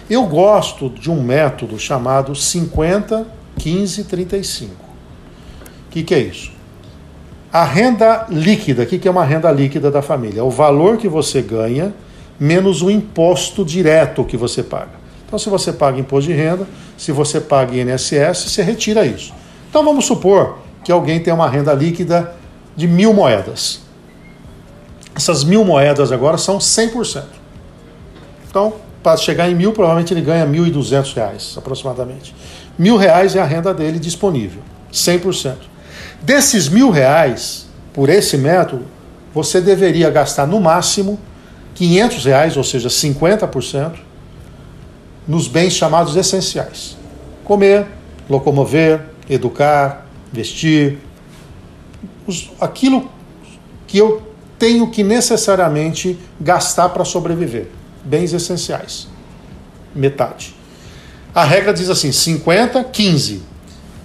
S5: Eu gosto de um método chamado 50, 15, 35. O que, que é isso? A renda líquida, o que, que é uma renda líquida da família? É o valor que você ganha menos o imposto direto que você paga. Então, se você paga imposto de renda, se você paga INSS, você retira isso. Então, vamos supor que alguém tem uma renda líquida de mil moedas. Essas mil moedas agora são 100%. Então, para chegar em mil, provavelmente ele ganha 1.200 reais, aproximadamente. Mil reais é a renda dele disponível, 100%. Desses mil reais, por esse método, você deveria gastar no máximo 500 reais, ou seja, 50%, nos bens chamados essenciais: comer, locomover, educar, vestir, aquilo que eu tenho que necessariamente gastar para sobreviver. Bens essenciais. Metade. A regra diz assim: 50, 15.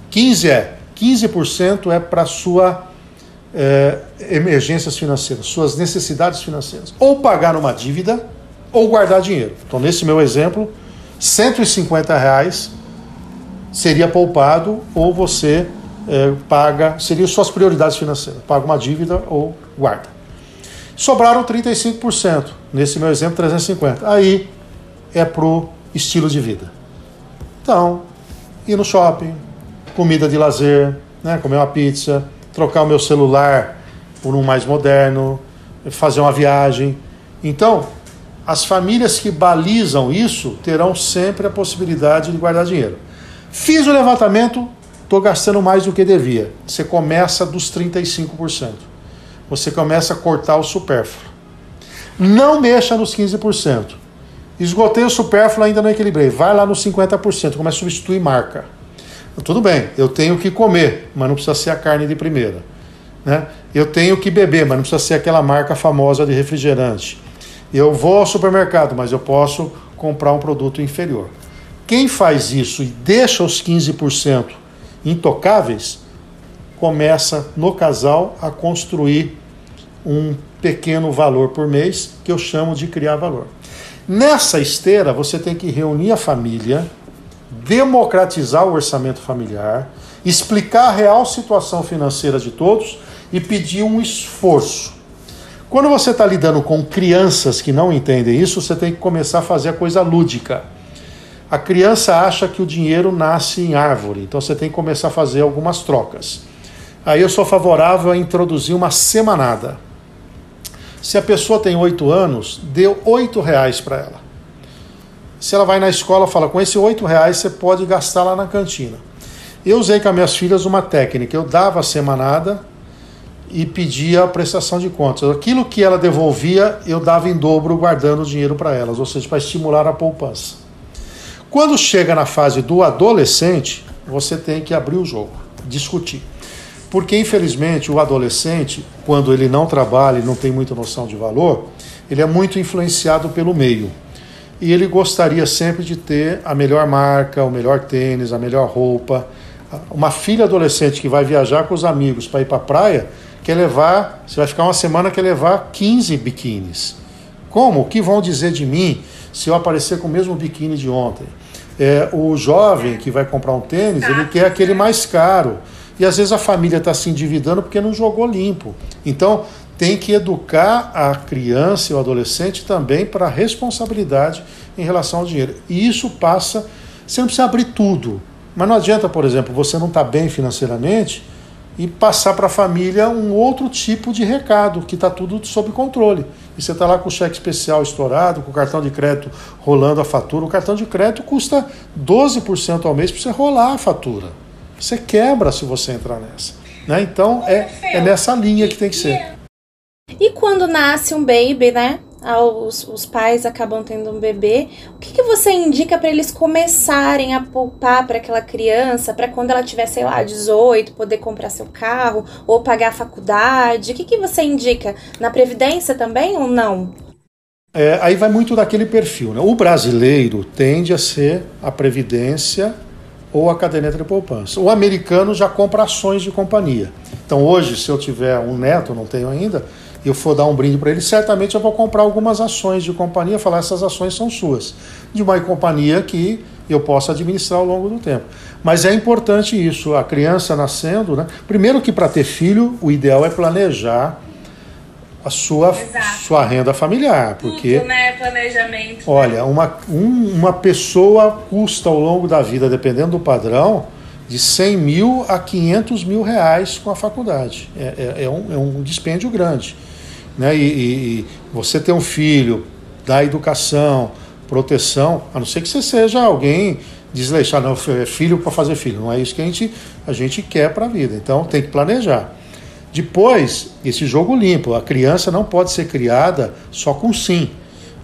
S5: 15 é 15% é para sua é, emergências financeiras, suas necessidades financeiras. Ou pagar uma dívida ou guardar dinheiro. Então, nesse meu exemplo, 150 reais seria poupado ou você é, paga, seriam suas prioridades financeiras, paga uma dívida ou guarda. Sobraram 35%, nesse meu exemplo 350. Aí é pro estilo de vida. Então, ir no shopping, comida de lazer, né, comer uma pizza, trocar o meu celular por um mais moderno, fazer uma viagem. Então, as famílias que balizam isso terão sempre a possibilidade de guardar dinheiro. Fiz o levantamento, estou gastando mais do que devia. Você começa dos 35%. Você começa a cortar o supérfluo. Não mexa nos 15%. Esgotei o supérfluo, ainda não equilibrei. Vai lá nos 50%, começa a substituir marca. Tudo bem, eu tenho que comer, mas não precisa ser a carne de primeira. Né? Eu tenho que beber, mas não precisa ser aquela marca famosa de refrigerante. Eu vou ao supermercado, mas eu posso comprar um produto inferior. Quem faz isso e deixa os 15% intocáveis, começa no casal a construir um pequeno valor por mês, que eu chamo de criar valor. Nessa esteira, você tem que reunir a família, democratizar o orçamento familiar, explicar a real situação financeira de todos e pedir um esforço. Quando você está lidando com crianças que não entendem isso, você tem que começar a fazer a coisa lúdica. A criança acha que o dinheiro nasce em árvore, então você tem que começar a fazer algumas trocas. Aí eu sou favorável a introduzir uma semanada. Se a pessoa tem oito anos, dê oito reais para ela. Se ela vai na escola, fala: com esses oito reais você pode gastar lá na cantina. Eu usei com as minhas filhas uma técnica. Eu dava a semanada, e pedia a prestação de contas. Aquilo que ela devolvia, eu dava em dobro guardando o dinheiro para elas, ou seja, para estimular a poupança. Quando chega na fase do adolescente, você tem que abrir o jogo, discutir. Porque, infelizmente, o adolescente, quando ele não trabalha e não tem muita noção de valor, ele é muito influenciado pelo meio. e ele gostaria sempre de ter a melhor marca, o melhor tênis, a melhor roupa. Uma filha adolescente que vai viajar com os amigos para ir para a praia, quer levar, você vai ficar uma semana, quer levar 15 biquínis. Como? O que vão dizer de mim se eu aparecer com o mesmo biquíni de ontem? É, o jovem que vai comprar um tênis, ele quer aquele mais caro. E às vezes a família está se endividando porque não jogou limpo. Então, tem que educar a criança e o adolescente também para a responsabilidade em relação ao dinheiro. E isso passa, você não precisa abrir tudo. Mas não adianta, por exemplo, você não está bem financeiramente e passar para a família um outro tipo de recado, que está tudo sob controle. E você está lá com o cheque especial estourado, com o cartão de crédito rolando a fatura. O cartão de crédito custa 12% ao mês para você rolar a fatura. Você quebra se você entrar nessa. Né? Então é, é nessa linha que tem que ser.
S4: E quando nasce um baby, né? Os, os pais acabam tendo um bebê. O que, que você indica para eles começarem a poupar para aquela criança, para quando ela tiver, sei lá, 18, poder comprar seu carro ou pagar a faculdade? O que, que você indica? Na Previdência também ou não?
S5: É, aí vai muito daquele perfil. Né? O brasileiro tende a ser a Previdência ou a caderneta de poupança. O americano já compra ações de companhia. Então hoje, se eu tiver um neto, não tenho ainda, eu for dar um brinde para ele, certamente eu vou comprar algumas ações de companhia, falar essas ações são suas, de uma companhia que eu possa administrar ao longo do tempo. Mas é importante isso, a criança nascendo, né? Primeiro que para ter filho, o ideal é planejar a sua, sua renda familiar, porque
S3: Tudo, né? planejamento.
S5: Olha, uma, um, uma pessoa custa ao longo da vida, dependendo do padrão, de 100 mil a 500 mil reais com a faculdade. É, é, é, um, é um dispêndio grande né? E, e, você ter um filho, dar educação, proteção, a não ser que você seja alguém desleixado, não, é filho para fazer filho, não é isso que a gente, a gente quer para a vida. Então tem que planejar. Depois, esse jogo limpo, a criança não pode ser criada só com sim.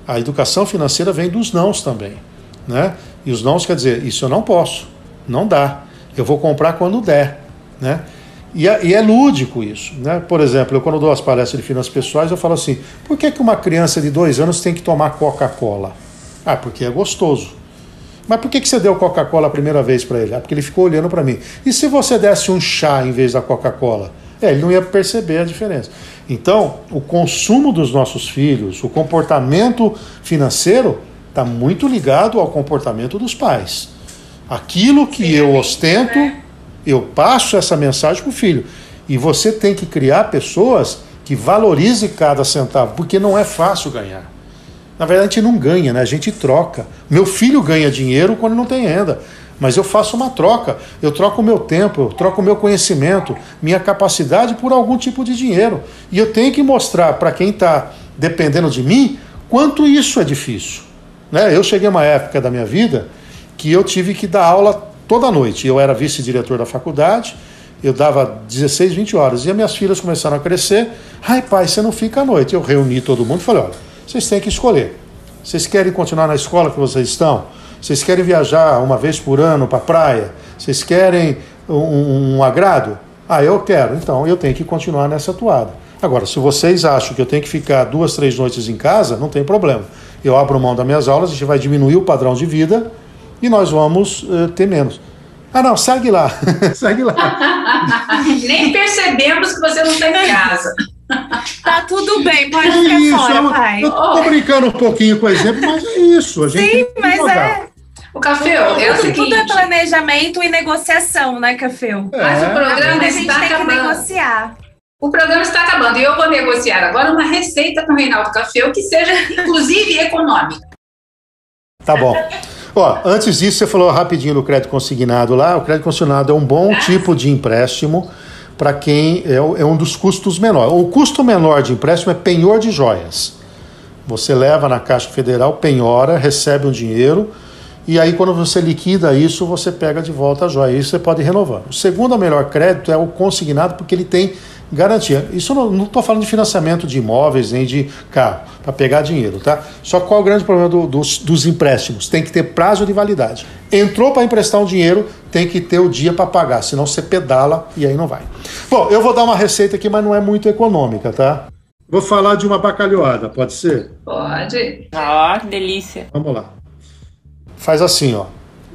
S5: A educação financeira vem dos nãos também, né? E os nãos quer dizer, isso eu não posso, não dá. Eu vou comprar quando der, né? E é, e é, lúdico isso. Né? Por exemplo, eu quando dou as palestras de finanças pessoais, eu falo assim: por que, que uma criança de dois anos tem que tomar Coca-Cola? Ah, porque é gostoso. Mas por que, que você deu Coca-Cola a primeira vez para ele? Ah, porque ele ficou olhando para mim. E se você desse um chá em vez da Coca-Cola? É, ele não ia perceber a diferença. Então, o consumo dos nossos filhos, o comportamento financeiro, está muito ligado ao comportamento dos pais. Aquilo que eu ostento. Eu passo essa mensagem para o filho. E você tem que criar pessoas que valorizem cada centavo, porque não é fácil ganhar. Na verdade, a gente não ganha, né? a gente troca. Meu filho ganha dinheiro quando não tem renda, mas eu faço uma troca. Eu troco o meu tempo, eu troco o meu conhecimento, minha capacidade por algum tipo de dinheiro. E eu tenho que mostrar para quem está dependendo de mim quanto isso é difícil. Né? Eu cheguei a uma época da minha vida que eu tive que dar aula toda noite. Eu era vice-diretor da faculdade, eu dava 16, 20 horas. E as minhas filhas começaram a crescer. Ai, pai, você não fica à noite. Eu reuni todo mundo e falei: olha, vocês têm que escolher. Vocês querem continuar na escola que vocês estão? Vocês querem viajar uma vez por ano para a praia? Vocês querem um, um agrado? Ah, eu quero. Então eu tenho que continuar nessa toada. Agora, se vocês acham que eu tenho que ficar duas, três noites em casa, não tem problema. Eu abro mão das minhas aulas, a gente vai diminuir o padrão de vida e nós vamos uh, ter menos. Ah, não, segue lá. segue lá.
S2: Nem percebemos que você não está em casa.
S4: Tá tudo bem, pode ficar
S5: isso,
S4: fora,
S5: eu,
S4: pai.
S5: Eu tô brincando um pouquinho com o exemplo, mas é isso. A gente
S4: Sim, mas jogar. é.
S2: O Café, é o seguinte...
S4: Tudo é planejamento e negociação, né, Café? É.
S2: Mas o programa
S4: a
S2: está
S4: tem
S2: acabando.
S4: que negociar.
S2: O programa está acabando e eu vou negociar agora uma receita com o Reinaldo Café que seja, inclusive, econômica.
S5: Tá bom. Ó, antes disso, você falou rapidinho do crédito consignado lá. O crédito consignado é um bom tipo de empréstimo para quem é, é, um dos custos menores. O custo menor de empréstimo é penhor de joias. Você leva na Caixa Federal, penhora, recebe um dinheiro e aí quando você liquida isso, você pega de volta a joia. Isso você pode renovar. O segundo melhor crédito é o consignado porque ele tem garantia. Isso não estou falando de financiamento de imóveis nem de carro, para pegar dinheiro, tá? Só qual é o grande problema do, dos, dos empréstimos? Tem que ter prazo de validade. Entrou para emprestar um dinheiro, tem que ter o dia para pagar, senão você pedala e aí não vai. Bom, eu vou dar uma receita aqui, mas não é muito econômica, tá? Vou falar de uma bacalhoada, pode ser?
S2: Pode.
S3: Ó, que delícia.
S5: Vamos lá. Faz assim, ó.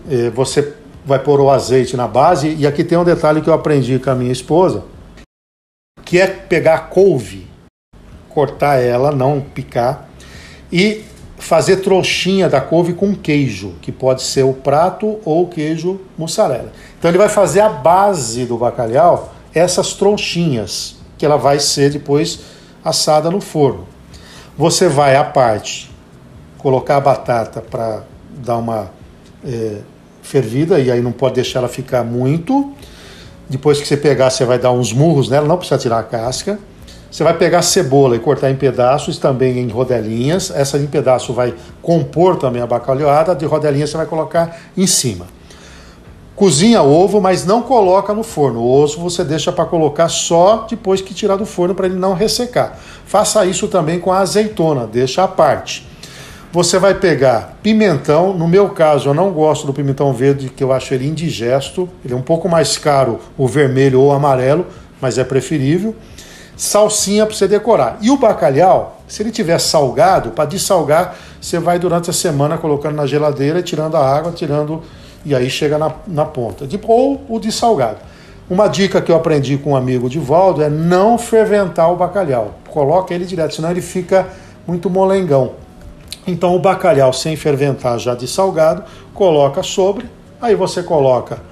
S5: Eh, Você vai pôr o azeite na base e aqui tem um detalhe que eu aprendi com a minha esposa, que é pegar a couve, cortar ela, não picar, e fazer trouxinha da couve com queijo, que pode ser o prato ou queijo mussarela. Então ele vai fazer a base do bacalhau, essas trouxinhas, que ela vai ser depois assada no forno. Você vai à parte colocar a batata para dar uma eh, fervida e aí não pode deixar ela ficar muito. Depois que você pegar, você vai dar uns murros nela, não precisa tirar a casca. Você vai pegar a cebola e cortar em pedaços, também em rodelinhas. Essa em pedaço vai compor também a bacalhoada, de rodelinha você vai colocar em cima. Cozinha ovo, mas não coloca no forno. O ovo você deixa para colocar só depois que tirar do forno para ele não ressecar. Faça isso também com a azeitona, deixa à parte. Você vai pegar pimentão, no meu caso eu não gosto do pimentão verde, que eu acho ele indigesto. Ele é um pouco mais caro o vermelho ou o amarelo, mas é preferível. Salsinha para você decorar. E o bacalhau, se ele tiver salgado, para dessalgar, você vai durante a semana colocando na geladeira, tirando a água, tirando e aí chega na, na ponta. De- Ou o de salgado. Uma dica que eu aprendi com um amigo de Valdo é não ferventar o bacalhau. Coloca ele direto, senão ele fica muito molengão. Então o bacalhau sem ferventar já de salgado, coloca sobre, aí você coloca,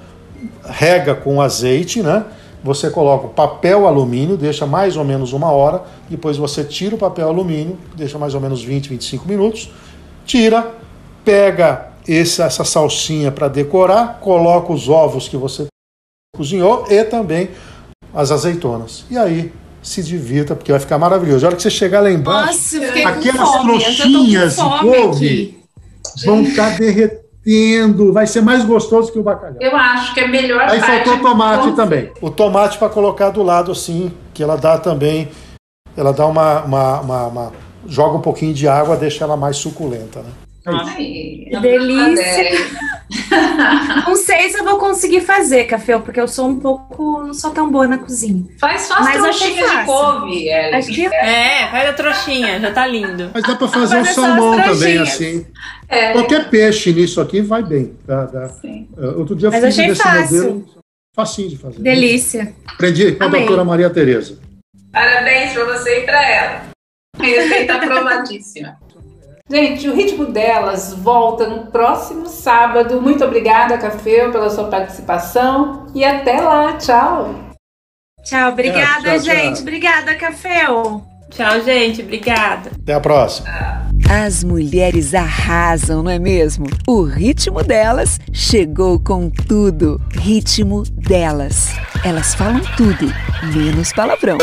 S5: rega com azeite, né? Você coloca o papel alumínio, deixa mais ou menos uma hora, depois você tira o papel alumínio, deixa mais ou menos 20, 25 minutos, tira, pega esse- essa salsinha para decorar, coloca os ovos que você cozinhou e também as azeitonas. E aí se divirta, porque vai ficar maravilhoso. A hora que você chegar lá embaixo,
S6: Nossa,
S5: aquelas
S6: fome.
S5: Trouxinhas de couve vão estar derretendo, vai ser mais gostoso que o bacalhau.
S2: Eu acho que é melhor
S5: Aí faltou tomate
S2: com-
S5: também. O tomate para colocar do lado assim, que ela dá também, ela dá uma, uma- uma- uma- joga um pouquinho de água, deixa ela mais suculenta, né?
S2: Ai,
S4: Que delícia.
S6: Não sei se eu vou conseguir fazer, Café, porque eu sou um pouco. não sou tão boa na cozinha.
S2: Faz só as trouxinhas de couve, Ellen.
S6: Que
S3: É, faz a trouxinha, já tá lindo.
S5: Mas dá para fazer um
S6: é
S5: salmão também assim.
S2: É,
S5: Qualquer peixe nisso aqui vai bem. Tá, tá.
S2: sim.
S5: Uh, Outro dia eu
S6: Mas
S5: fiz
S6: achei
S5: desse
S6: fácil.
S5: modelo. Facinho de fazer.
S6: delícia.
S5: Aprendi com a
S6: Amei.
S5: doutora Maria Tereza.
S2: Parabéns pra você e pra ela. Receita aprovadíssima. Gente, o ritmo delas volta no próximo sábado. Muito obrigada, Café, pela sua participação. E até lá. Tchau.
S6: Tchau, obrigada,
S5: tchau, tchau.
S6: gente. Obrigada, Café.
S3: Tchau, gente. Obrigada.
S5: Até a próxima.
S1: As mulheres arrasam, não é mesmo? O ritmo delas chegou com tudo. Ritmo delas. Elas falam tudo, menos palavrão.